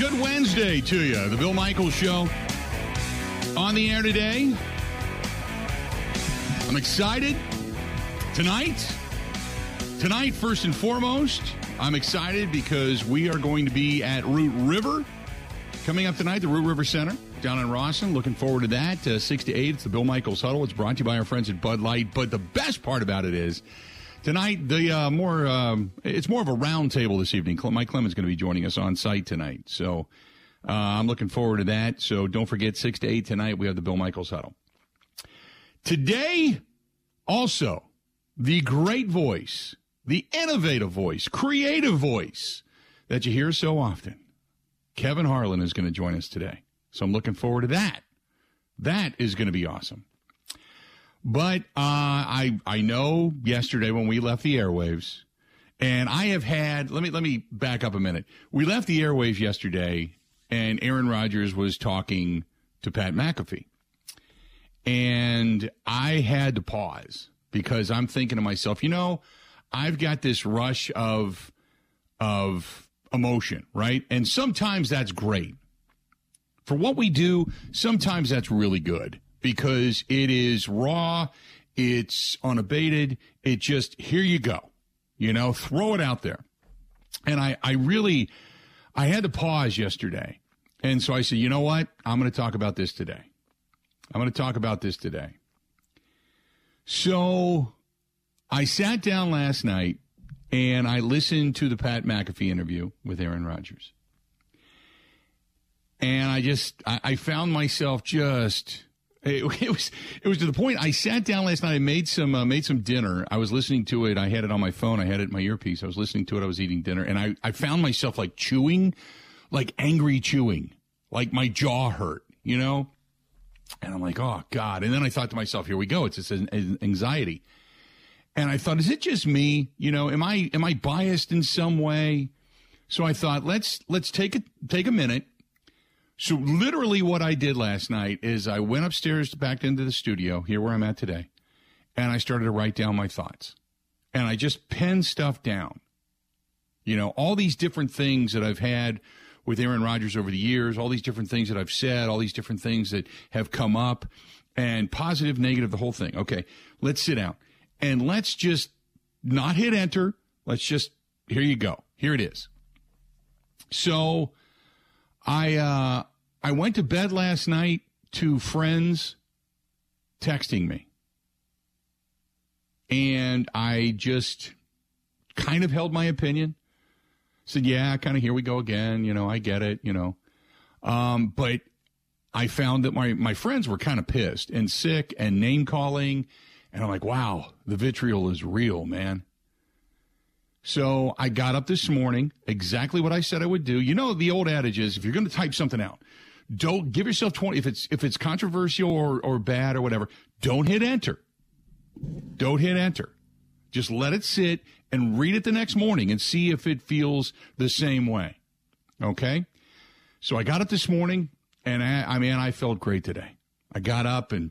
Good Wednesday to you. The Bill Michaels Show on the air today. I'm excited. Tonight, tonight, first and foremost, I'm excited because we are going to be at Root River coming up tonight, the Root River Center down in Rawson. Looking forward to that. Uh, 6 to 8, it's the Bill Michaels Huddle. It's brought to you by our friends at Bud Light. But the best part about it is, Tonight, the uh, more um, it's more of a roundtable this evening. Mike Clemens going to be joining us on site tonight, so uh, I'm looking forward to that. So don't forget six to eight tonight. We have the Bill Michaels huddle. Today, also the great voice, the innovative voice, creative voice that you hear so often. Kevin Harlan is going to join us today, so I'm looking forward to that. That is going to be awesome. But uh, I I know yesterday when we left the airwaves, and I have had let me let me back up a minute. We left the airwaves yesterday, and Aaron Rodgers was talking to Pat McAfee, and I had to pause because I'm thinking to myself, you know, I've got this rush of of emotion, right? And sometimes that's great. For what we do, sometimes that's really good because it is raw, it's unabated, it just here you go. You know, throw it out there. And I I really I had to pause yesterday. And so I said, "You know what? I'm going to talk about this today. I'm going to talk about this today." So I sat down last night and I listened to the Pat McAfee interview with Aaron Rodgers. And I just, I, I found myself just it, was it was to the point. I sat down last night. I made some uh, made some dinner. I was listening to it. I had it on my phone. I had it in my earpiece. I was listening to it. I was eating dinner, and I I found myself like chewing, like angry chewing, like my jaw hurt. You know, and I'm like, oh god. And then I thought to myself, here we go. It's this anxiety. And I thought, is it just me? You know, am I am I biased in some way? So I thought, let's let's take a take a minute so literally what I did last night is I went upstairs back into the studio, here where I'm at today, and I started to write down my thoughts. And I just penned stuff down. You know, all these different things that I've had with Aaron Rodgers over the years, all these different things that I've said, all these different things that have come up, and positive, negative, the whole thing. Okay, let's sit down and let's just not hit enter. Let's just, here you go. Here it is. So I, uh, I went to bed last night to friends texting me. And I just kind of held my opinion. Said, yeah, kind of here we go again. You know, I get it, you know. Um, but I found that my, my friends were kind of pissed and sick and name calling. And I'm like, wow, the vitriol is real, man. So I got up this morning, exactly what I said I would do. You know, the old adage is if you're going to type something out, don't give yourself 20 if it's if it's controversial or or bad or whatever don't hit enter. Don't hit enter. Just let it sit and read it the next morning and see if it feels the same way. Okay? So i got it this morning and I, I mean i felt great today. I got up and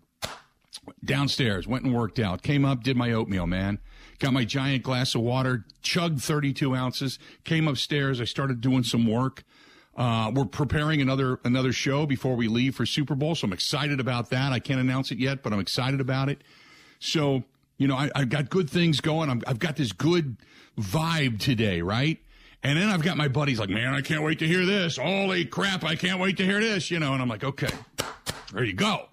downstairs went and worked out came up did my oatmeal man got my giant glass of water chugged 32 ounces came upstairs i started doing some work uh, we're preparing another another show before we leave for Super Bowl, so I'm excited about that. I can't announce it yet, but I'm excited about it. So you know, I, have got good things going. i have got this good vibe today, right? And then I've got my buddies like, man, I can't wait to hear this. Holy crap, I can't wait to hear this. You know, and I'm like, okay, there you go.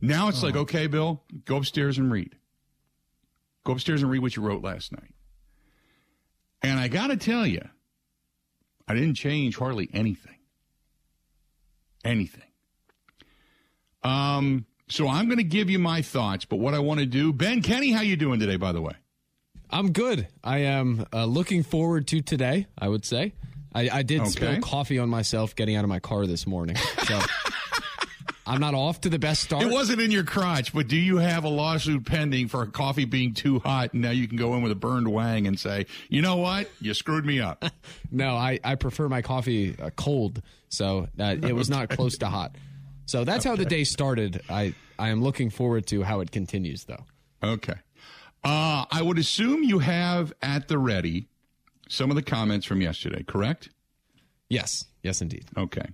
Now it's oh. like, okay, Bill, go upstairs and read. Go upstairs and read what you wrote last night. And I got to tell you, I didn't change hardly anything. Anything. Um, so I'm going to give you my thoughts, but what I want to do, Ben Kenny, how you doing today? By the way, I'm good. I am uh, looking forward to today. I would say I, I did okay. spill coffee on myself getting out of my car this morning. So I'm not off to the best start. It wasn't in your crotch, but do you have a lawsuit pending for a coffee being too hot? And now you can go in with a burned wang and say, you know what? You screwed me up. no, I, I prefer my coffee uh, cold. So uh, it was not close to hot. So that's okay. how the day started. I, I am looking forward to how it continues, though. Okay. Uh, I would assume you have at the ready some of the comments from yesterday, correct? Yes. Yes, indeed. Okay.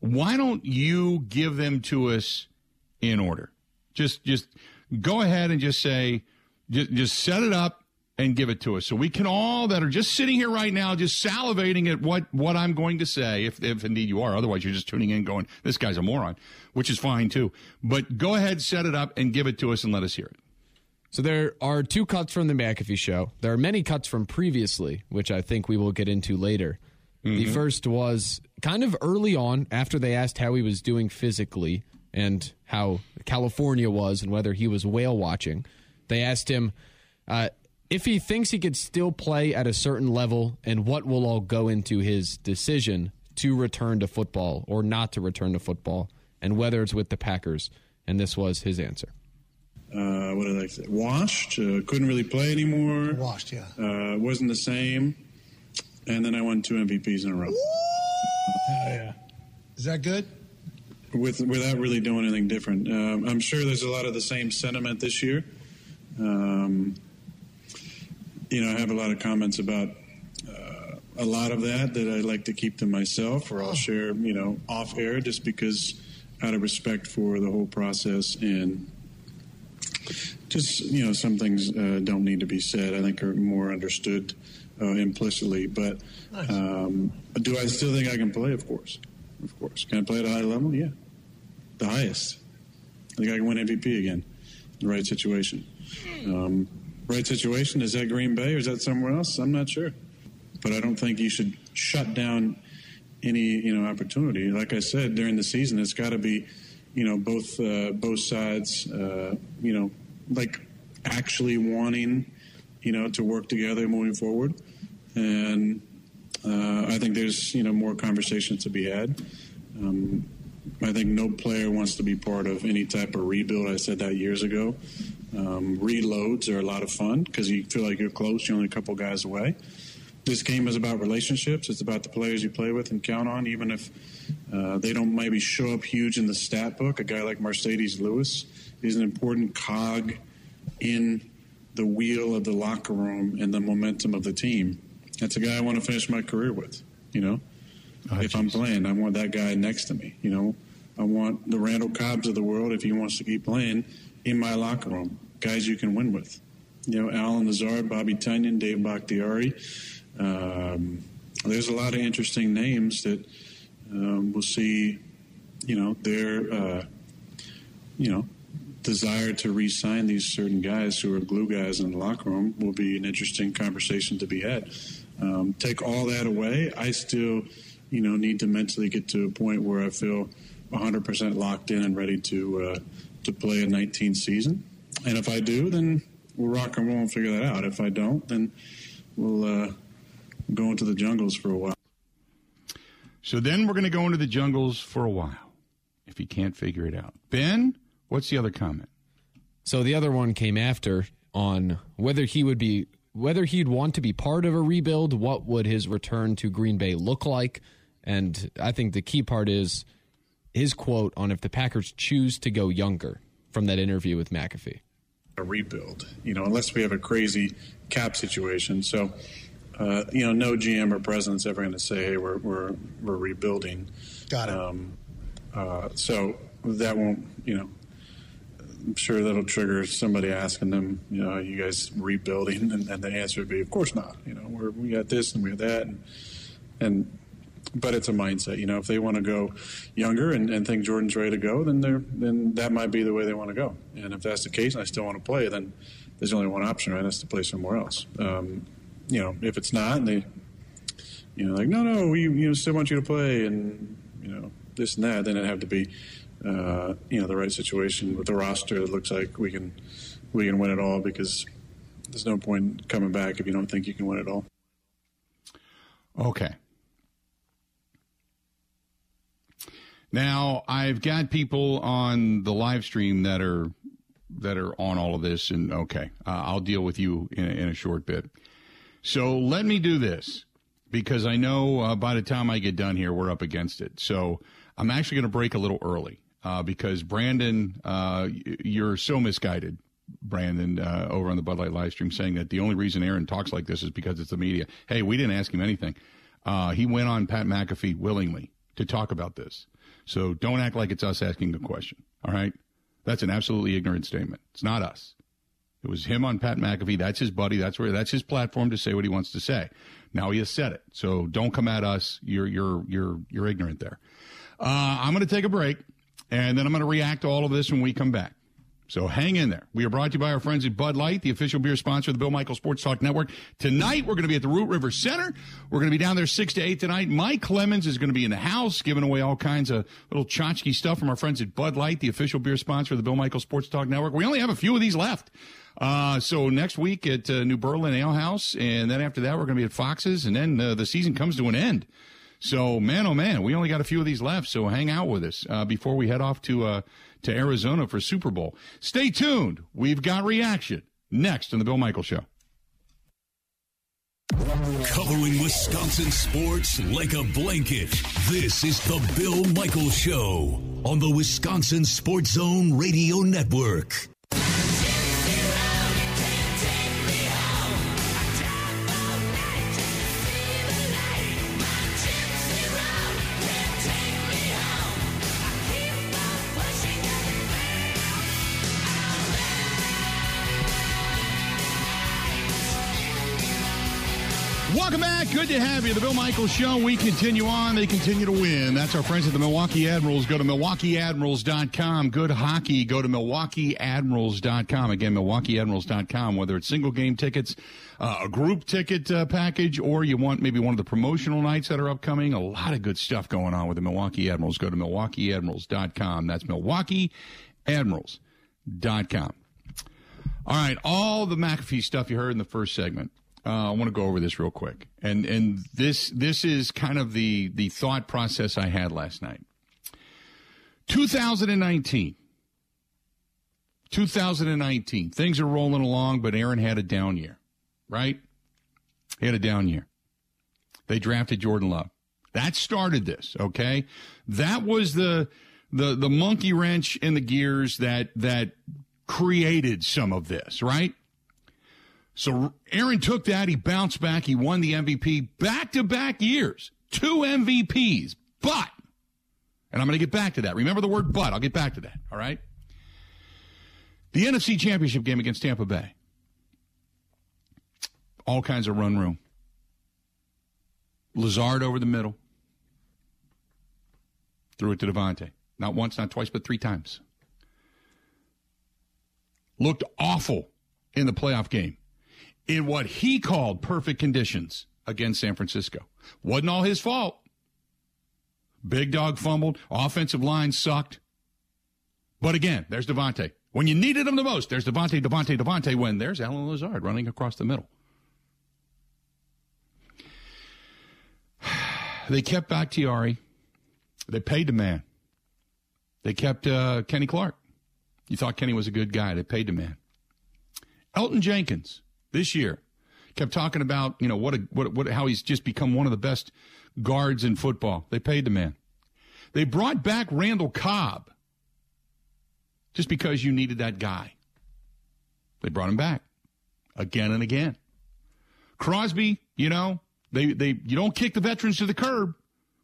Why don't you give them to us in order? Just just go ahead and just say just, just set it up and give it to us. So we can all that are just sitting here right now just salivating at what what I'm going to say if if indeed you are. Otherwise you're just tuning in going this guy's a moron which is fine too. But go ahead set it up and give it to us and let us hear it. So there are two cuts from the McAfee show. There are many cuts from previously which I think we will get into later mm-hmm. the first was kind of early on after they asked how he was doing physically and how California was and whether he was whale watching they asked him uh, if he thinks he could still play at a certain level and what will all go into his decision to return to football or not to return to football and whether it's with the Packers. And this was his answer. Uh, what did I say? Washed. Uh, couldn't really play anymore. Washed, yeah. Uh, wasn't the same. And then I won two MVPs in a row. Oh, yeah. Is that good? With, without really doing anything different. Um, I'm sure there's a lot of the same sentiment this year. Um, you know, I have a lot of comments about uh, a lot of that that I like to keep to myself, or I'll share, you know, off air, just because out of respect for the whole process and just you know some things uh, don't need to be said. I think are more understood uh, implicitly. But um, do I still think I can play? Of course, of course. Can I play at a high level? Yeah, the highest. I think I can win MVP again, in the right situation. Um, right situation. Is that Green Bay or is that somewhere else? I'm not sure. But I don't think you should shut down any you know opportunity. Like I said during the season, it's got to be you know both uh, both sides uh, you know like actually wanting you know to work together moving forward, and uh, I think there's you know more conversations to be had. Um, I think no player wants to be part of any type of rebuild. I said that years ago. Um, reloads are a lot of fun because you feel like you're close. You're only a couple guys away. This game is about relationships. It's about the players you play with and count on, even if uh, they don't maybe show up huge in the stat book. A guy like Marcedes Lewis is an important cog in the wheel of the locker room and the momentum of the team. That's a guy I want to finish my career with. You know, oh, if geez. I'm playing, I want that guy next to me. You know, I want the Randall Cobbs of the world if he wants to keep playing in my locker room, guys you can win with. You know, Allen Lazard, Bobby Tonyan, Dave Bakhtiari. Um, there's a lot of interesting names that um, we'll see. You know, their uh, you know desire to re-sign these certain guys who are glue guys in the locker room will be an interesting conversation to be had. Um, take all that away, I still, you know, need to mentally get to a point where I feel 100% locked in and ready to uh, to play a 19 season. And if I do, then we'll rock and roll and figure that out. If I don't, then we'll uh, go into the jungles for a while. So then we're going to go into the jungles for a while if he can't figure it out. Ben, what's the other comment? So the other one came after on whether he would be whether he'd want to be part of a rebuild, what would his return to Green Bay look like? And I think the key part is his quote on if the Packers choose to go younger from that interview with McAfee. A rebuild, you know, unless we have a crazy cap situation. So, uh, you know, no GM or president's ever going to say, "Hey, we're we're we're rebuilding." Got it. Um, uh, so that won't, you know, I'm sure that'll trigger somebody asking them, you know, are you guys rebuilding? And, and the answer would be, of course not. You know, we're, we got this and we got that, and and but it's a mindset. You know, if they want to go younger and, and think Jordan's ready to go, then they're then that might be the way they want to go. And if that's the case, and I still want to play, then there's only one option, right? That's to play somewhere else. Um, you know, if it's not, and they, you know, like no, no, we you know still want you to play, and you know this and that, then it'd have to be, uh, you know, the right situation with the roster It looks like we can we can win it all because there's no point coming back if you don't think you can win it all. Okay. Now, I've got people on the live stream that are that are on all of this, and okay, uh, I'll deal with you in, in, a short bit. So let me do this because I know uh, by the time I get done here, we're up against it. So I'm actually going to break a little early uh, because Brandon, uh, you're so misguided. Brandon uh, over on the Bud Light live stream saying that the only reason Aaron talks like this is because it's the media. Hey, we didn't ask him anything. Uh, he went on Pat McAfee willingly to talk about this. So don't act like it's us asking a question. All right? That's an absolutely ignorant statement. It's not us. It was him on Pat McAfee. That's his buddy. That's where that's his platform to say what he wants to say. Now he has said it. So don't come at us. You're you're you're you're ignorant there. Uh, I'm going to take a break, and then I'm going to react to all of this when we come back. So hang in there. We are brought to you by our friends at Bud Light, the official beer sponsor of the Bill Michael Sports Talk Network. Tonight, we're going to be at the Root River Center. We're going to be down there 6 to 8 tonight. Mike Clemens is going to be in the house giving away all kinds of little tchotchke stuff from our friends at Bud Light, the official beer sponsor of the Bill Michael Sports Talk Network. We only have a few of these left. Uh, so next week at uh, New Berlin Ale House, and then after that, we're going to be at Fox's, and then uh, the season comes to an end. So, man, oh man, we only got a few of these left. So hang out with us uh, before we head off to uh, to Arizona for Super Bowl. Stay tuned. We've got reaction next on the Bill Michael Show. Covering Wisconsin sports like a blanket. This is the Bill Michael Show on the Wisconsin Sports Zone Radio Network. Welcome back. Good to have you. The Bill Michaels Show. We continue on. They continue to win. That's our friends at the Milwaukee Admirals. Go to MilwaukeeAdmirals.com. Good hockey. Go to MilwaukeeAdmirals.com. Again, MilwaukeeAdmirals.com. Whether it's single game tickets, uh, a group ticket uh, package, or you want maybe one of the promotional nights that are upcoming, a lot of good stuff going on with the Milwaukee Admirals. Go to MilwaukeeAdmirals.com. That's MilwaukeeAdmirals.com. All right. All the McAfee stuff you heard in the first segment. Uh, I want to go over this real quick, and and this this is kind of the the thought process I had last night. 2019, 2019, things are rolling along, but Aaron had a down year, right? He had a down year. They drafted Jordan Love. That started this, okay? That was the the the monkey wrench in the gears that that created some of this, right? So Aaron took that. He bounced back. He won the MVP back to back years. Two MVPs. But, and I'm going to get back to that. Remember the word but. I'll get back to that. All right. The NFC Championship game against Tampa Bay. All kinds of run room. Lazard over the middle. Threw it to Davante. Not once, not twice, but three times. Looked awful in the playoff game in what he called perfect conditions against San Francisco. Wasn't all his fault. Big dog fumbled. Offensive line sucked. But again, there's Davante. When you needed him the most, there's Davante, Davante, Davante. When there's Allen Lazard running across the middle. They kept Bakhtiari. They paid the man. They kept uh, Kenny Clark. You thought Kenny was a good guy. They paid the man. Elgton Jenkins this year kept talking about you know what a, what what how he's just become one of the best guards in football. They paid the man. They brought back Randall Cobb just because you needed that guy. They brought him back again and again. Crosby, you know, they they you don't kick the veterans to the curb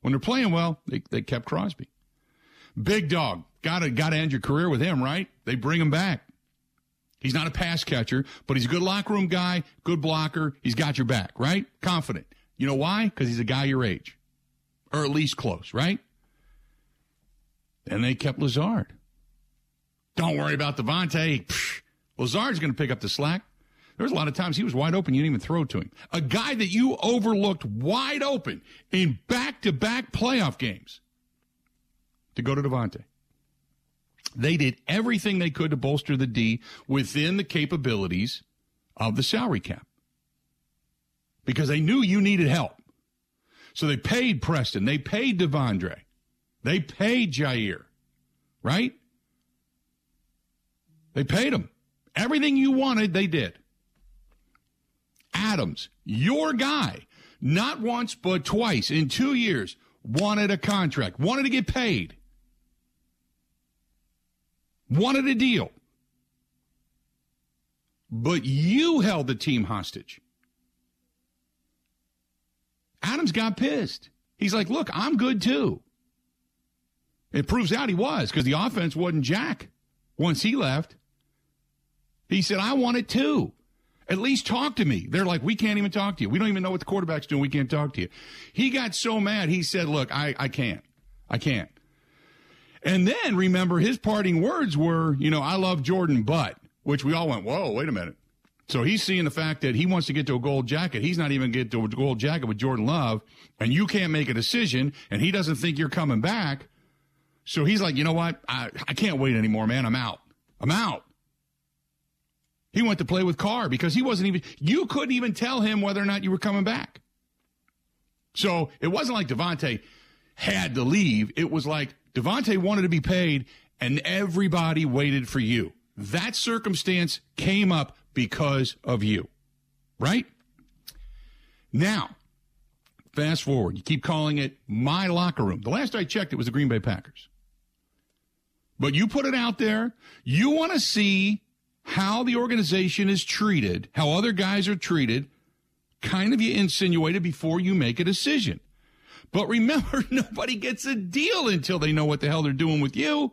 when they're playing well. They they kept Crosby. Big dog, gotta gotta end your career with him, right? They bring him back. He's not a pass catcher, but he's a good locker room guy, good blocker. He's got your back, right? Confident. You know why? Because he's a guy your age, or at least close, right? And they kept Lazard. Don't worry about Davante. Lazard's going to pick up the slack. There was a lot of times he was wide open. You didn't even throw to him. A guy that you overlooked wide open in back to back playoff games to go to Davante. They did everything they could to bolster the D within the capabilities of the salary cap because they knew you needed help. So they paid Preston, they paid De'Vondre, they paid Jaire, right? They paid them. Everything you wanted, they did. Adams, your guy, not once but twice in two years, wanted a contract, wanted to get paid wanted a deal. But you held the team hostage. Adams got pissed. He's like, look, I'm good too. It proves out he was because the offense wasn't Jack once he left. He said, I want it too. At least talk to me. They're like, we can't even talk to you. We don't even know what the quarterback's doing. We can't talk to you. He got so mad. He said, look, I, I can't. I can't. And then remember his parting words were, you know, I love Jordan, but, which we all went, whoa, wait a minute. So he's seeing the fact that he wants to get to a gold jacket. He's not even get to a gold jacket with Jordan Love, and you can't make a decision, and he doesn't think you're coming back. So he's like, you know what? I, I can't wait anymore, man. I'm out. I'm out. He went to play with Carr because he wasn't even, you couldn't even tell him whether or not you were coming back. So it wasn't like Davante had to leave. It was like Davante wanted to be paid and everybody waited for you. That circumstance came up because of you, right? Now, fast forward. You keep calling it my locker room. The last I checked, it was the Green Bay Packers. But you put it out there. You want to see how the organization is treated, how other guys are treated, kind of you insinuated before you make a decision. But remember, nobody gets a deal until they know what the hell they're doing with you.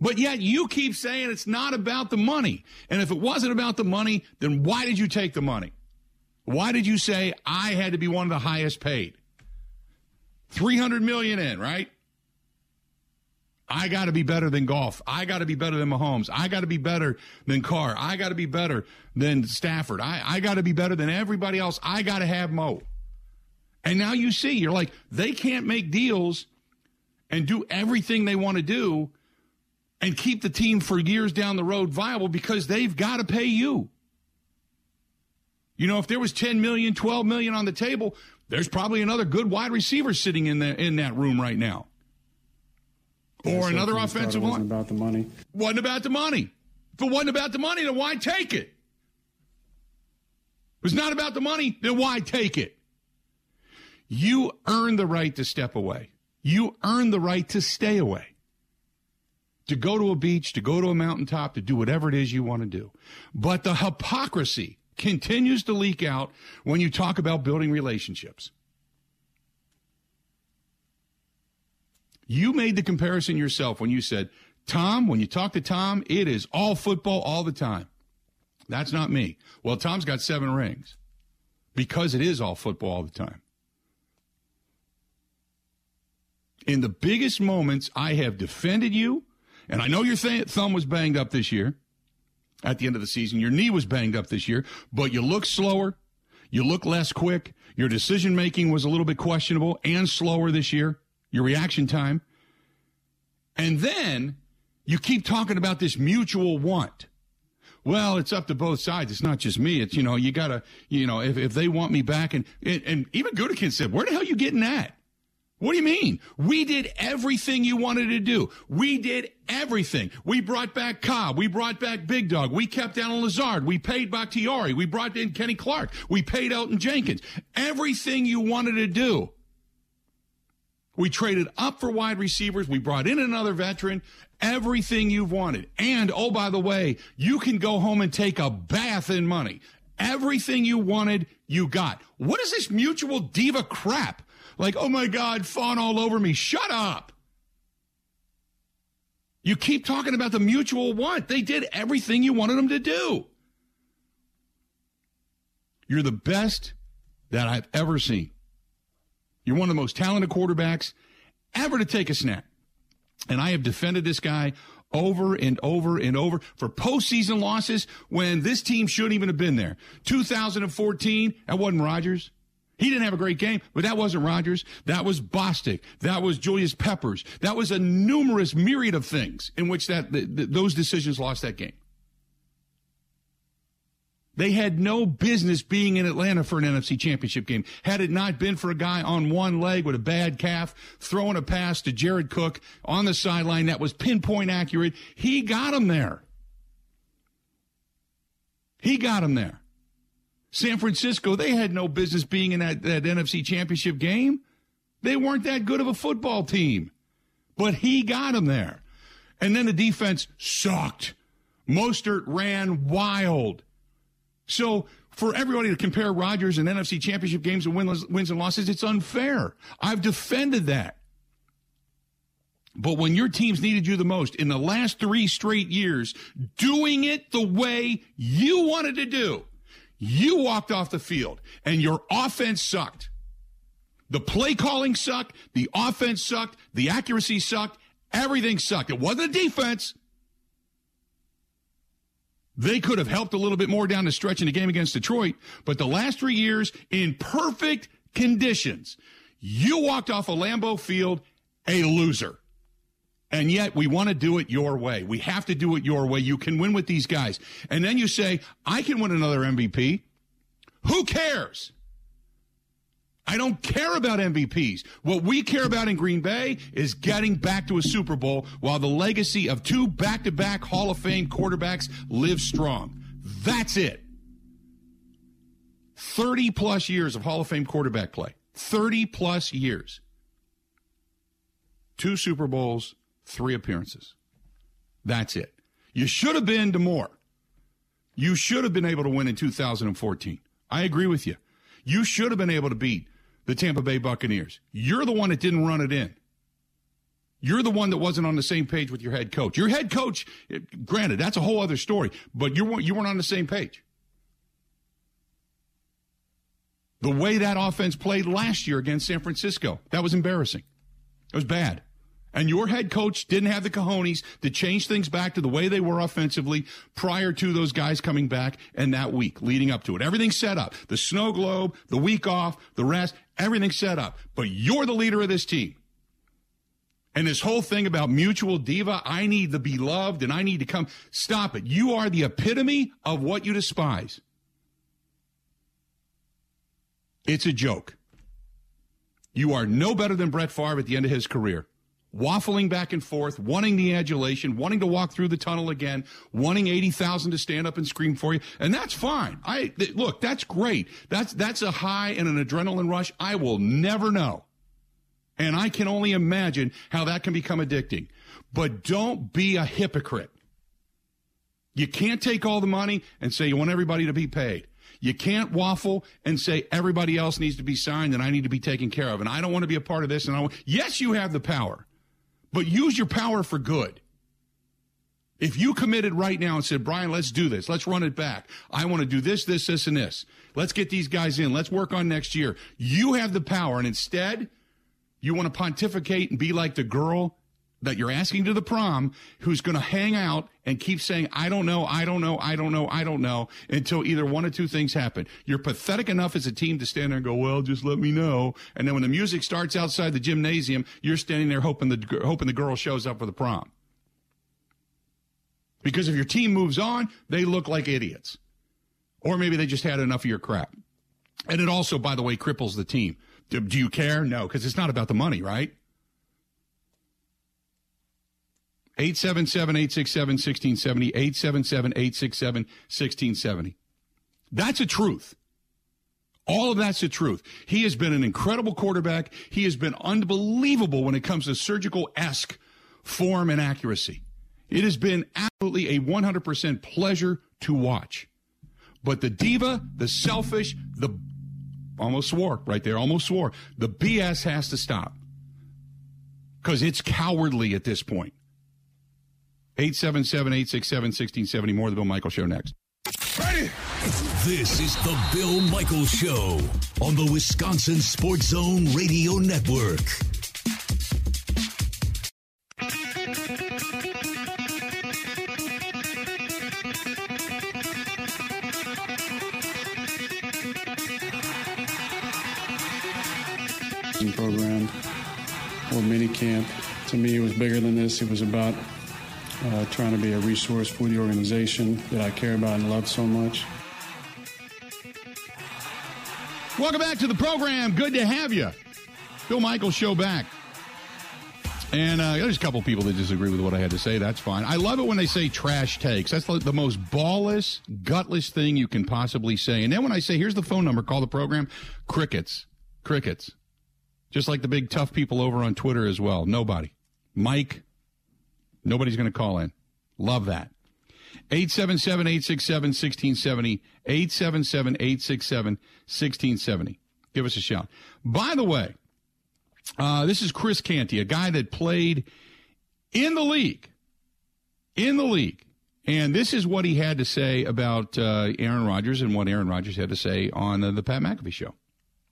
But yet you keep saying it's not about the money. And if it wasn't about the money, then why did you take the money? Why did you say I had to be one of the highest paid? 300 million in, right? I got to be better than Goff. I got to be better than Mahomes. I got to be better than Carr. I got to be better than Stafford. I, I got to be better than everybody else. I got to have Mo. And now you see, you're like, they can't make deals and do everything they want to do and keep the team for years down the road viable because they've got to pay you. You know, if there was 10 million, 12 million on the table, there's probably another good wide receiver sitting in the in that room right now. Or another offensive line. Wasn't about the money. Wasn't about the money. If it wasn't about the money, then why take it? If it's not about the money, then why take it? You earn the right to step away. You earn the right to stay away. To go to a beach, to go to a mountaintop, to do whatever it is you want to do. But the hypocrisy continues to leak out when you talk about building relationships. You made the comparison yourself when you said, Tom, when you talk to Tom, it is all football all the time. That's not me. Well, Tom's got seven rings because it is all football all the time. In the biggest moments, I have defended you, and I know your th- thumb was banged up this year at the end of the season. Your knee was banged up this year, but you look slower. You look less quick. Your decision making was a little bit questionable and slower this year your reaction time. And then you keep talking about this mutual want. Well, it's up to both sides. It's not just me. It's, you know, you gotta, you know, if, if they want me back and, and, and even Gutekunst said, where the hell are you getting at? What do you mean? We did everything you wanted to do. We did everything. We brought back Cobb. We brought back Big Dog. We kept Allen Lazard. We paid Bakhtiari. We brought in Kenny Clark. We paid Elgton Jenkins. Everything you wanted to do. We traded up for wide receivers. We brought in another veteran. Everything you've wanted. And oh, by the way, you can go home and take a bath in money. Everything you wanted, you got. What is this mutual diva crap? Like, oh my God, fawn all over me. Shut up. You keep talking about the mutual want. They did everything you wanted them to do. You're the best that I've ever seen. You're one of the most talented quarterbacks ever to take a snap. And I have defended this guy over and over and over for postseason losses when this team shouldn't even have been there. 2014, that wasn't Rodgers. He didn't have a great game, but that wasn't Rodgers. That was Bostick. That was Julius Peppers. That was a numerous myriad of things in which that those decisions lost that game. They had no business being in Atlanta for an NFC championship game. Had it not been for a guy on one leg with a bad calf throwing a pass to Jared Cook on the sideline that was pinpoint accurate, he got him there. He got him there. San Francisco, they had no business being in that, that NFC championship game. They weren't that good of a football team, but he got them there. And then the defense sucked. Mostert ran wild. So for everybody to compare Rodgers and NFC championship games and wins, wins and losses, it's unfair. I've defended that. But when your teams needed you the most in the last three straight years, doing it the way you wanted to do, you walked off the field and your offense sucked. The play calling sucked. The offense sucked. The accuracy sucked. Everything sucked. It wasn't the defense. They could have helped a little bit more down the stretch in the game against Detroit, but the last three years in perfect conditions, you walked off a Lambeau Field a loser. And yet we want to do it your way. We have to do it your way. You can win with these guys. And then you say, I can win another MVP. Who cares? I don't care about MVPs. What we care about in Green Bay is getting back to a Super Bowl while the legacy of two back to back Hall of Fame quarterbacks lives strong. That's it. 30 plus years of Hall of Fame quarterback play. 30 plus years. Two Super Bowls, three appearances. That's it. You should have been to more. You should have been able to win in 2014. I agree with you. You should have been able to beat the Tampa Bay Buccaneers. You're the one that didn't run it in. You're the one that wasn't on the same page with your head coach. Your head coach, eh, granted, that's a whole other story, but you weren't, you weren't on the same page. The way that offense played last year against San Francisco, that was embarrassing. It was bad. And your head coach didn't have the cojones to change things back to the way they were offensively prior to those guys coming back and that week leading up to it. Everything's set up. The snow globe, the week off, the rest, everything's set up. But you're the leader of this team. And this whole thing about mutual diva, I need the beloved and I need to come. Stop it. You are the epitome of what you despise. It's a joke. You are no better than Brett Favre at the end of his career waffling back and forth, wanting the adulation, wanting to walk through the tunnel again, wanting 80,000 to stand up and scream for you. And that's fine. I, th- look, that's great. That's, that's a high and an adrenaline rush I will never know. And I can only imagine how that can become addicting. But don't be a hypocrite. You can't take all the money and say you want everybody to be paid. You can't waffle and say everybody else needs to be signed and I need to be taken care of. And I don't want to be a part of this. And I want, yes, you have the power but use your power for good. If you committed right now and said, Brian, let's do this. Let's run it back. I want to do this, this, this, and this. Let's get these guys in. Let's work on next year. You have the power. And instead, you want to pontificate and be like the girl that you're asking to the prom who's going to hang out and keep saying, I don't know, I don't know, I don't know, I don't know, until either one or two things happen. You're pathetic enough as a team to stand there and go, well, just let me know. And then when the music starts outside the gymnasium, you're standing there hoping the, hoping the girl shows up for the prom. Because if your team moves on, they look like idiots. Or maybe they just had enough of your crap. And it also, by the way, cripples the team. Do, do you care? No, because it's not about the money, right? 877 867 1670, 877 867 1670. That's a truth. All of that's the truth. He has been an incredible quarterback. He has been unbelievable when it comes to surgical esque form and accuracy. It has been absolutely a 100% pleasure to watch. But the diva, the selfish, the almost swore right there, almost swore. The BS has to stop because it's cowardly at this point. 877 867 1670. More of the Bill Michael Show next. Ready? This is the Bill Michael Show on the Wisconsin Sports Zone Radio Network. Program or mini camp. To me, it was bigger than this. It was about uh, trying to be a resource for the organization that I care about and love so much. Welcome back to the program. Good to have you. Bill Michaels show back. And uh, there's a couple people that disagree with what I had to say. That's fine. I love it when they say trash takes. That's the most ballless, gutless thing you can possibly say. And then when I say, here's the phone number, call the program, crickets. Crickets. Just like the big tough people over on Twitter as well. Nobody. Mike, Nobody's going to call in. Love that. 877 867 1670. 877 867 1670. Give us a shout. By the way, uh, this is Chris Canty, a guy that played in the league. In the league. And this is what he had to say about uh, Aaron Rodgers and what Aaron Rodgers had to say on uh, the Pat McAfee show.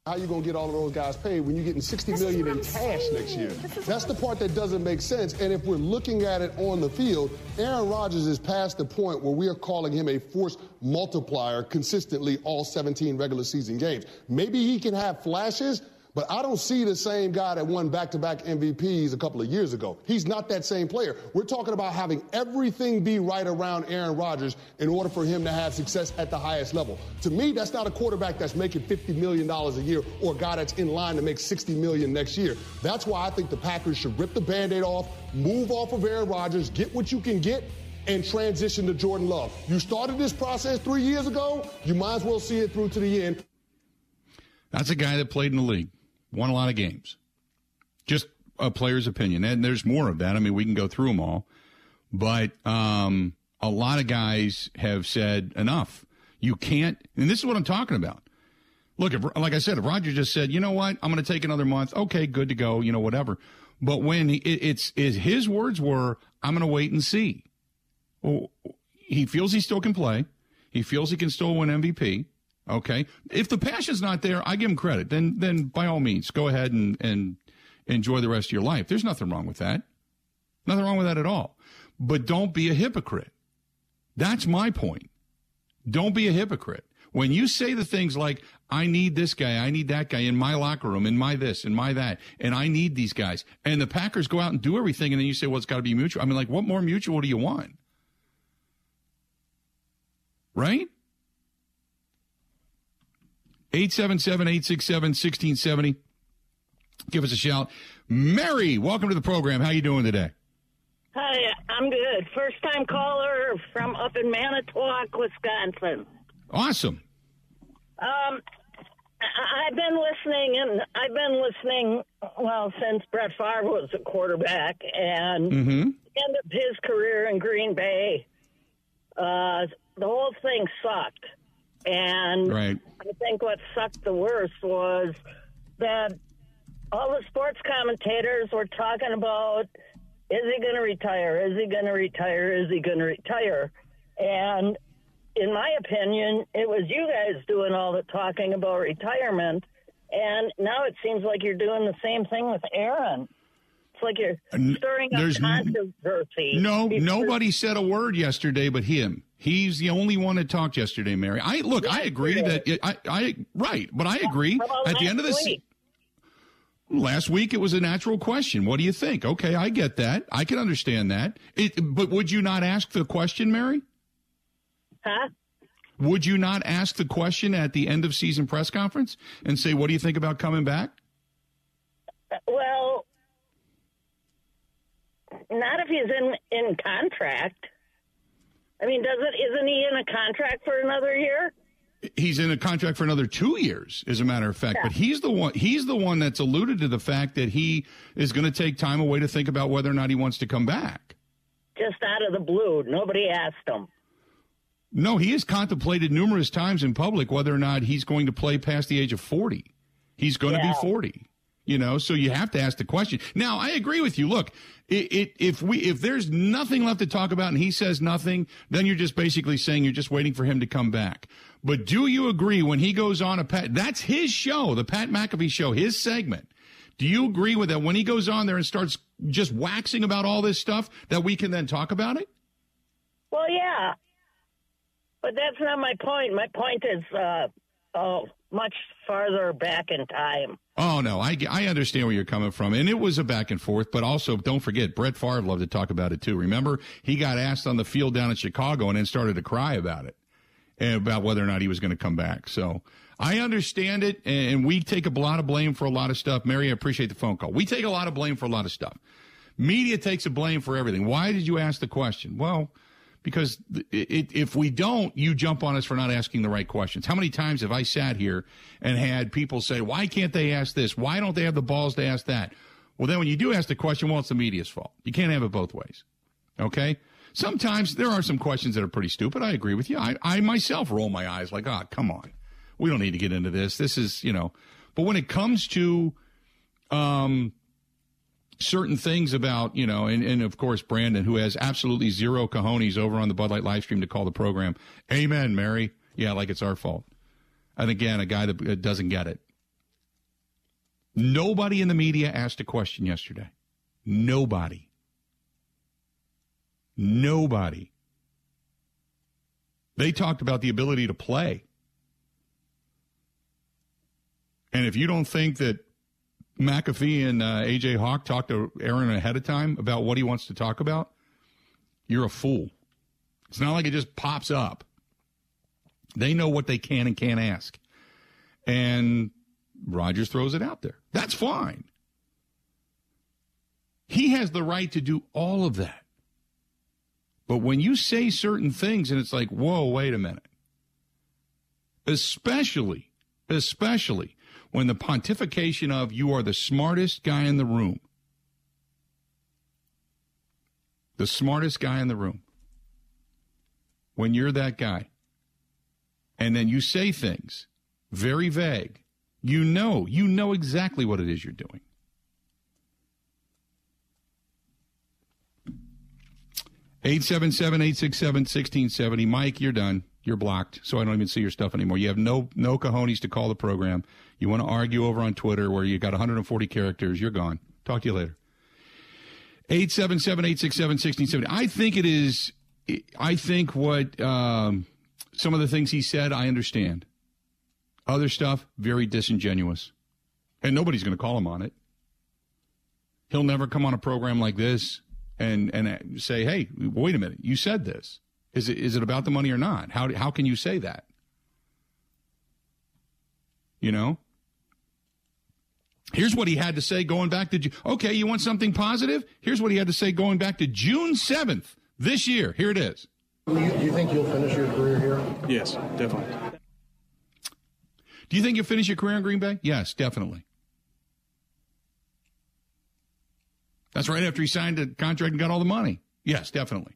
How you gonna get all of those guys paid when you're getting 60 million in cash next year? That's the part that doesn't make sense. And if we're looking at it on the field, Aaron Rodgers is past the point where we are calling him a force multiplier consistently all 17 regular season games. Maybe he can have flashes, but I don't see the same guy that won back to back MVPs a couple of years ago. He's not that same player. We're talking about having everything be right around Aaron Rodgers in order for him to have success at the highest level. To me, that's not a quarterback that's making $50 million a year or a guy that's in line to make 60 million next year. That's why I think the Packers should rip the band aid off, move off of Aaron Rodgers, get what you can get, and transition to Jordan Love. You started this process three years ago, you might as well see it through to the end. That's a guy that played in the league won a lot of games. Just a player's opinion. And there's more of that. I mean, we can go through them all. But um, a lot of guys have said enough. You can't, and this is what I'm talking about. Look, if, like I said, if Roger just said, you know what, I'm going to take another month, okay, good to go, you know, whatever. But when he, it, it's, it, his words were, I'm going to wait and see. Well, he feels he still can play. He feels he can still win MVP. Okay. If the passion's not there, I give him credit. Then, then by all means, go ahead and, and enjoy the rest of your life. There's nothing wrong with that. Nothing wrong with that at all. But don't be a hypocrite. That's my point. Don't be a hypocrite. When you say the things like, I need this guy, I need that guy in my locker room, in my this, in my that, and I need these guys, and the Packers go out and do everything, and then you say, well, it's got to be mutual. I mean, like, what more mutual do you want? Right? 877 867 1670. Give us a shout. Mary, welcome to the program. How you doing today? Hi, I'm good. First time caller from up in Manitowoc, Wisconsin. Awesome. Um, I've been listening, and I've been listening, well, since Brett Favre was a quarterback, and mm-hmm. end of his career in Green Bay, uh, the whole thing sucked. And right. I think what sucked the worst was that all the sports commentators were talking about is he going to retire? Is he going to retire? Is he going to retire? And in my opinion, it was you guys doing all the talking about retirement. And now it seems like you're doing the same thing with Aaron. It's like you're stirring up There's controversy. No, nobody said a word yesterday but him. He's the only one that talked yesterday, Mary. I look. I agree that it, I, I right, but I agree. At the end of this, week? last week it was a natural question. What do you think? Okay, I get that. I can understand that. It, but would you not ask the question, Mary? Huh? Would you not ask the question at the end of season press conference and say, "What do you think about coming back?" Well, not if he's in in contract. I mean, does it? Isn't he in a contract for another year? He's in a contract for another two years, as a matter of fact. Yeah. But he's the one. He's the one that's alluded to the fact that he is going to take time away to think about whether or not he wants to come back. Just out of the blue, nobody asked him. No, he has contemplated numerous times in public whether or not he's going to play past the age of forty. He's going yeah. to be forty. You know, so you have to ask the question. Now, I agree with you. Look, it, it, if we if there's nothing left to talk about and he says nothing, then you're just basically saying you're just waiting for him to come back. But do you agree when he goes on a Pat? That's his show, the Pat McAfee show, his segment. Do you agree with that when he goes on there and starts just waxing about all this stuff that we can then talk about it? Well, yeah, but that's not my point. My point is, uh, oh, much farther back in time. Oh no, I, I understand where you're coming from, and it was a back and forth. But also, don't forget, Brett Favre loved to talk about it too. Remember, he got asked on the field down in Chicago, and then started to cry about it, about whether or not he was going to come back. So I understand it, and we take a lot of blame for a lot of stuff. Mary, I appreciate the phone call. We take a lot of blame for a lot of stuff. Media takes a blame for everything. Why did you ask the question? Well because it, if we don't, you jump on us for not asking the right questions. How many times have I sat here and had people say, why can't they ask this? Why don't they have the balls to ask that? Well, then when you do ask the question, well, it's the media's fault. You can't have it both ways. Okay? Sometimes there are some questions that are pretty stupid. I agree with you. I, I myself roll my eyes like, ah, oh, come on. We don't need to get into this. This is, you know, but when it comes to um, certain things about, you know, and, and of course, Brandon, who has absolutely zero cojones over on the Bud Light live stream to call the program. Amen, Mary. Yeah, like it's our fault. And again, a guy that uh, doesn't get it. Nobody in the media asked a question yesterday. Nobody. Nobody. They talked about the ability to play. And if you don't think that McAfee and uh, AJ Hawk talked to Aaron ahead of time about what he wants to talk about, you're a fool. It's not like it just pops up. They know what they can and can't ask. And Rodgers throws it out there. That's fine. He has the right to do all of that. But when you say certain things and it's like, whoa, wait a minute. Especially, especially when the pontification of you are the smartest guy in the room. The smartest guy in the room. When you're that guy. And then you say things very vague. You know, you know exactly what it is you're doing. Eight seven seven eight six seven sixteen seventy. Mike, you're done. You're blocked, so I don't even see your stuff anymore. You have no no cojones to call the program. You want to argue over on Twitter where you got 140 characters. You're gone. Talk to you later. 877-867-1670. I think it is. I think what um, some of the things he said, I understand. Other stuff, very disingenuous, and nobody's going to call him on it. He'll never come on a program like this and and say, "Hey, wait a minute, you said this." Is it is it about the money or not? How how can you say that? You know. Here's what he had to say going back to okay. You want something positive? Here's what he had to say going back to June seventh this year. Here it is. Do you, do you think you'll finish your career here? Yes, definitely. Do you think you'll finish your career in Green Bay? Yes, definitely. That's right after he signed a contract and got all the money. Yes, definitely.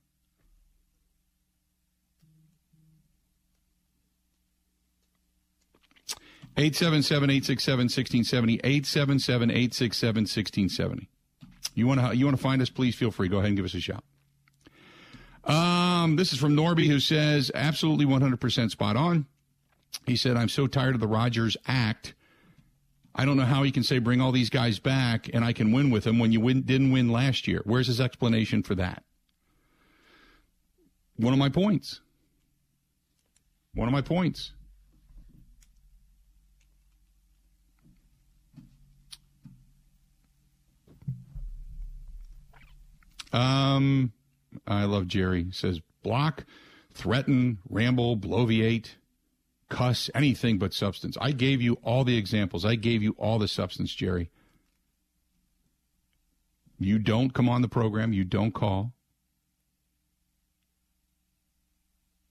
877 867 1670. 877 867 1670. You want to you want to find us? Please feel free. Go ahead and give us a shout. Um, this is from Norby, who says absolutely 100% spot on. He said, "I'm so tired of the Rodgers Act. I don't know how he can say bring all these guys back and I can win with them when you win, didn't win last year. Where's his explanation for that? One of my points. One of my points. Um, I love Jerry. He says block, threaten, ramble, bloviate, cuss, anything but substance. I gave you all the examples. I gave you all the substance, Jerry. You don't come on the program. You don't call.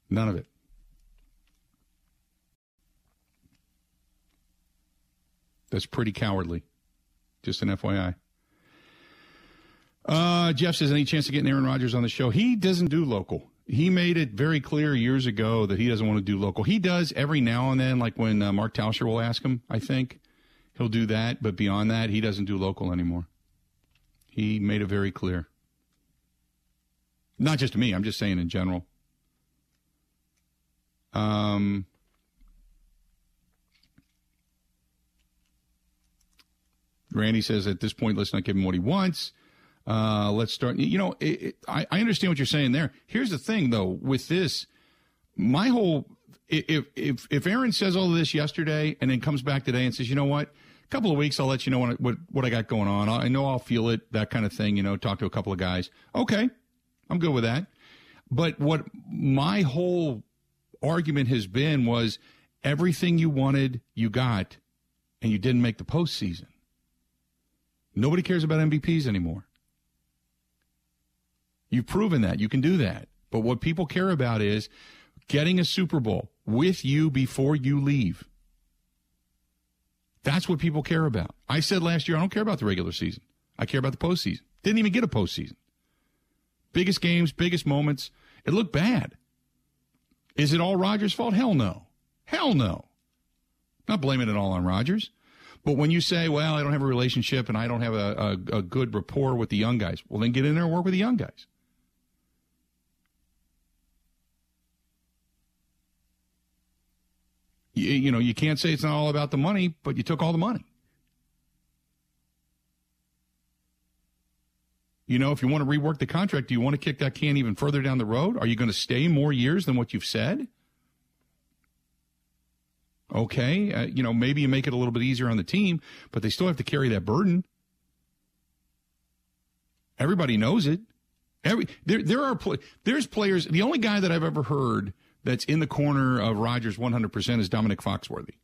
None of it. That's pretty cowardly. Just an FYI. Uh, Jeff says, any chance of getting Aaron Rodgers on the show? He doesn't do local. He made it very clear years ago that he doesn't want to do local. He does every now and then, like when uh, Mark Tauscher will ask him, I think he'll do that. But beyond that, he doesn't do local anymore. He made it very clear. Not just to me, I'm just saying in general. Um, Randy says at this point, let's not give him what he wants. Uh, let's start. You know, it, it, I, I understand what you're saying there. Here's the thing, though, with this, my whole if if if Aaron says all of this yesterday and then comes back today and says, you know what, a couple of weeks, I'll let you know what what, what I got going on. I know I'll feel it, that kind of thing. You know, talk to a couple of guys. Okay, I'm good with that. But what my whole argument has been was everything you wanted, you got, and you didn't make the postseason. Nobody cares about MVPs anymore. You've proven that. You can do that. But what people care about is getting a Super Bowl with you before you leave. That's what people care about. I said last year, I don't care about the regular season. I care about the postseason. Didn't even get a postseason. biggest games, biggest moments. It looked bad. Is it all Rodgers' fault? Hell no. Hell no. Not blaming it all on Rodgers. But when you say, well, I don't have a relationship and I don't have a, a, a good rapport with the young guys, well, then get in there and work with the young guys. You, you know, you can't say it's not all about the money, but you took all the money. You know, if you want to rework the contract, do you want to kick that can even further down the road? Are you going to stay more years than what you've said? Okay, uh, you know, maybe you make it a little bit easier on the team, but they still have to carry that burden. Everybody knows it. Every there there are there's players. The only guy that I've ever heard that's in the corner of Rodgers 100% is Dominic Foxworthy.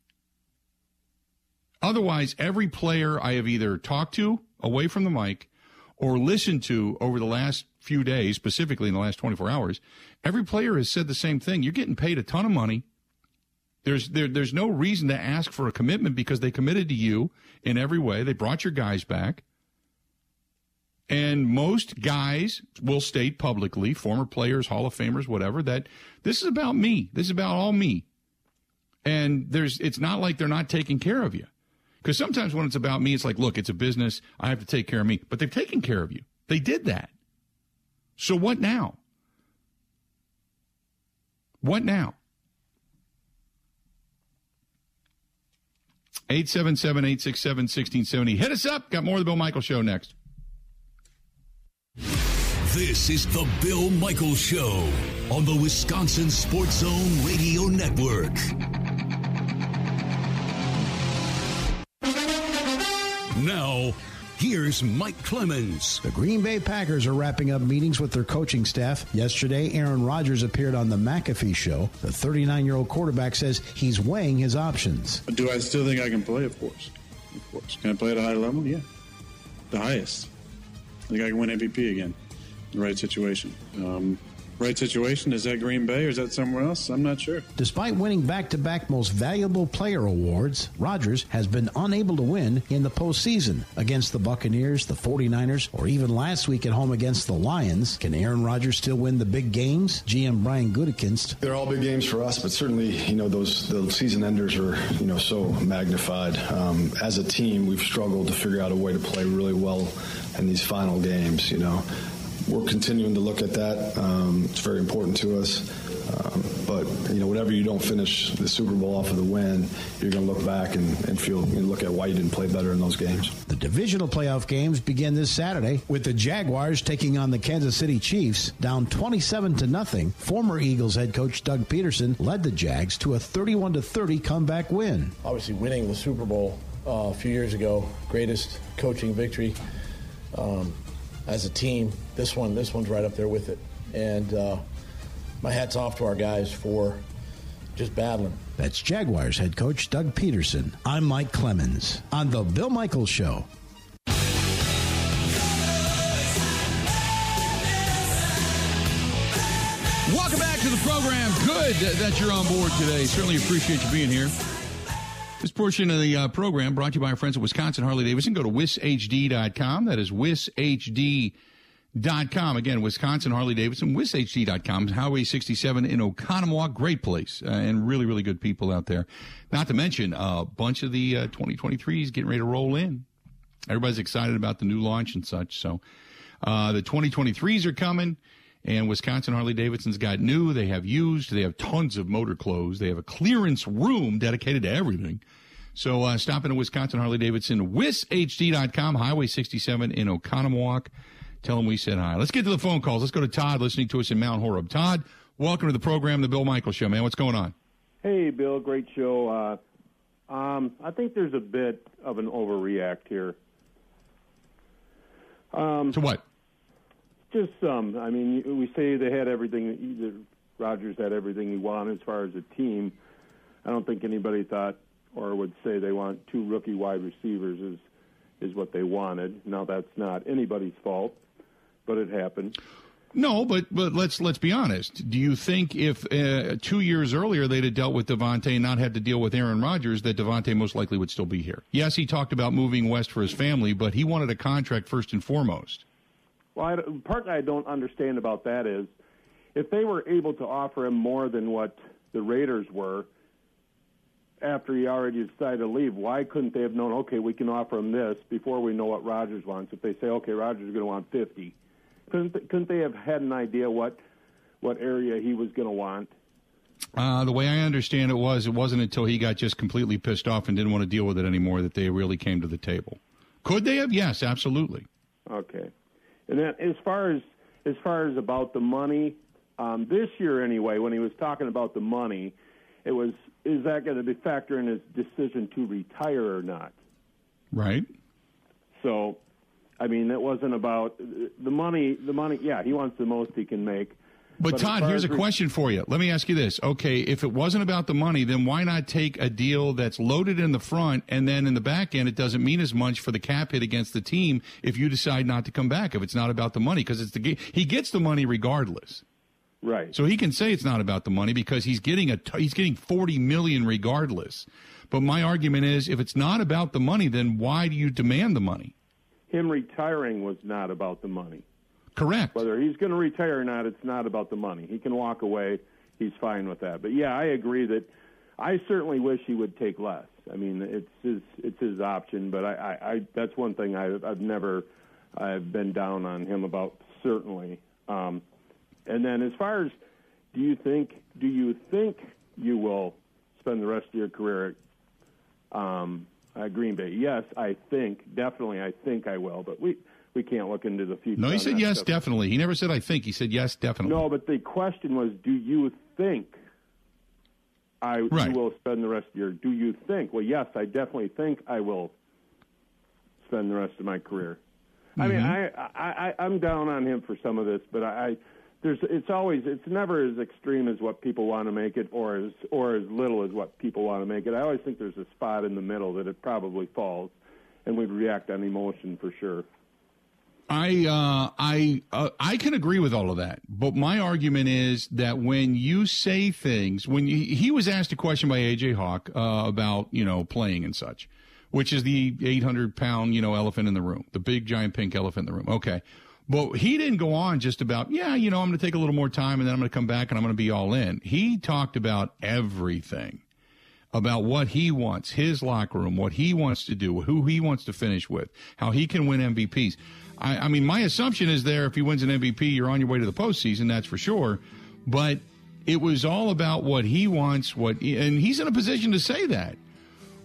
Otherwise, every player I have either talked to away from the mic or listened to over the last few days, specifically in the last 24 hours, every player has said the same thing. You're getting paid a ton of money. There's there, there's no reason to ask for a commitment because they committed to you in every way. They brought your guys back. And most guys will state publicly, former players, Hall of Famers, whatever, that this is about me. This is about all me. And there's it's not like they're not taking care of you. Because sometimes when it's about me, it's like, look, it's a business. I have to take care of me. But they've taken care of you. They did that. So what now? What now? 877 867 1670. Hit us up. Got more of the Bill Michael Show next. This is the Bill Michael Show on the Wisconsin Sports Zone Radio Network. Now, here's Mike Clemens. The Green Bay Packers are wrapping up meetings with their coaching staff. Yesterday, Aaron Rodgers appeared on the McAfee show. The 39 year old quarterback says he's weighing his options. Do I still think I can play? Of course. Of course. Can I play at a high level? Yeah. The highest. I think I can win MVP again. in The right situation. Um, right situation. Is that Green Bay or is that somewhere else? I'm not sure. Despite winning back to back most valuable player awards, Rodgers has been unable to win in the postseason against the Buccaneers, the 49ers, or even last week at home against the Lions. Can Aaron Rodgers still win the big games? GM Brian Gutekunst. They're all big games for us, but certainly, you know, those the season enders are, you know, so magnified. Um, as a team, we've struggled to figure out a way to play really well in these final games, you know we're continuing to look at that. Um, it's very important to us. Um, but you know, whenever you don't finish the Super Bowl off of the win, you're going to look back and, and feel and look at why you didn't play better in those games. The divisional playoff games begin this Saturday with the Jaguars taking on the Kansas City Chiefs, down 27 to nothing. Former Eagles head coach Doug Pederson led the Jags to a 31 to 30 comeback win. Obviously, winning the Super Bowl uh, a few years ago, greatest coaching victory. Um, as a team, this one this one's right up there with it. And uh, my hats off to our guys for just battling. That's Jaguars head coach Doug Pederson. I'm Mike Clemens on the Bill Michaels Show. Welcome back to the program. Good that you're on board today. Certainly appreciate you being here. This portion of the uh, program brought to you by our friends at Wisconsin Harley Davidson. Go to wishd.com. That is wishd.com. Again, Wisconsin Harley Davidson, wishd.com. Highway 67 in Oconomowoc. Great place uh, and really, really good people out there. Not to mention a bunch of the uh, 2023s getting ready to roll in. Everybody's excited about the new launch and such. So uh, the 2023s are coming. And Wisconsin Harley Davidson's got new, they have used, they have tons of motor clothes, they have a clearance room dedicated to everything. So uh, stop in at Wisconsin Harley Davidson, wishd.com, Highway 67 in Oconomowoc. Tell them we said hi. Let's get to the phone calls. Let's go to Todd listening to us in Mount Horeb. Todd, welcome to the program, The Bill Michael Show, man. What's going on? Hey, Bill, great show. Uh, um, I think there's a bit of an overreact here. Um, to what? Just some. I mean, we say they had everything. Rodgers had everything he wanted as far as a team. I don't think anybody thought or would say they want two rookie wide receivers is is what they wanted. Now that's not anybody's fault, but it happened. No, but but let's let's be honest. Do you think if uh, two years earlier they'd have dealt with Davante and not had to deal with Aaron Rodgers, that Davante most likely would still be here? Yes, he talked about moving west for his family, but he wanted a contract first and foremost. Well, I, part I don't understand about that is if they were able to offer him more than what the Raiders were after he already decided to leave, why couldn't they have known? Okay, we can offer him this before we know what Rodgers wants. If they say, okay, Rodgers is going to want fifty, couldn't they, couldn't they have had an idea what what area he was going to want? Uh, the way I understand it was, it wasn't until he got just completely pissed off and didn't want to deal with it anymore that they really came to the table. Could they have? Yes, absolutely. Okay. And then as far as as far as about the money, um, this year anyway, when he was talking about the money, it was is that going to be factor in his decision to retire or not? Right. So, I mean, it wasn't about the money. The money, yeah, he wants the most he can make. But, as Todd, here's a question for you. Let me ask you this. Okay, if it wasn't about the money, then why not take a deal that's loaded in the front and then in the back end it doesn't mean as much for the cap hit against the team if you decide not to come back if it's not about the money because it's the he gets the money regardless. Right. So he can say it's not about the money because he's getting a t- he's getting 40 million regardless. But my argument is if it's not about the money then why do you demand the money? Him retiring was not about the money. Correct. Whether he's going to retire or not, it's not about the money. He can walk away. He's fine with that. But yeah, I agree that I certainly wish he would take less. I mean, it's his it's his option, but I, I, I that's one thing I, I've never I've been down on him about certainly. Um, and then as far as do you think do you think you will spend the rest of your career at um, at Green Bay? Yes, I think definitely. I think I will, but we we can't look into the future. No, he said yes, stuff. definitely. He never said I think. He said yes, definitely. No, but the question was, do you think I Right. you will spend the rest of your? Do you think? Well, yes, I definitely think I will spend the rest of my career. I mean, I, Mm-hmm. I, I I'm down on him for some of this, but I, I there's it's always it's never as extreme as what people want to make it, or as or as little as what people want to make it. I always think there's a spot in the middle that it probably falls, and we'd react on emotion for sure. I uh, I uh, I can agree with all of that, but my argument is that when you say things, when you, he was asked a question by AJ Hawk uh, about you know playing and such, which is the 800 pound you know elephant in the room, the big giant pink elephant in the room. Okay, but he didn't go on just about yeah you know I'm going to take a little more time and then I'm going to come back and I'm going to be all in. He talked about everything about what he wants, his locker room, what he wants to do, who he wants to finish with, how he can win MVPs. I, I mean, my assumption is there if he wins an MVP, you're on your way to the postseason, that's for sure. But it was all about what he wants, what, and he's in a position to say that.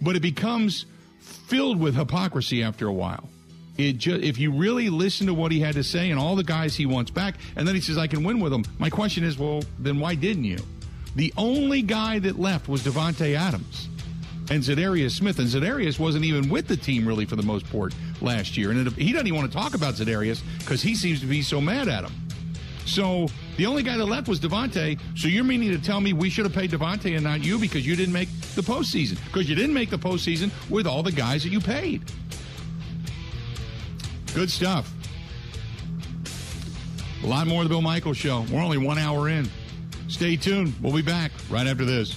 But it becomes filled with hypocrisy after a while. It just, if you really listen to what he had to say and all the guys he wants back, and then he says, I can win with them. My question is, well, then why didn't you? The only guy that left was Davante Adams and Za'Darius Smith. And Za'Darius wasn't even with the team really for the most part last year. And it, he doesn't even want to talk about Za'Darius because he seems to be so mad at him. So the only guy that left was Davante. So you're meaning to tell me we should have paid Davante and not you because you didn't make the postseason? Because you didn't make the postseason with all the guys that you paid. Good stuff. A lot more of the Bill Michaels show. We're only one hour in. Stay tuned. We'll be back right after this.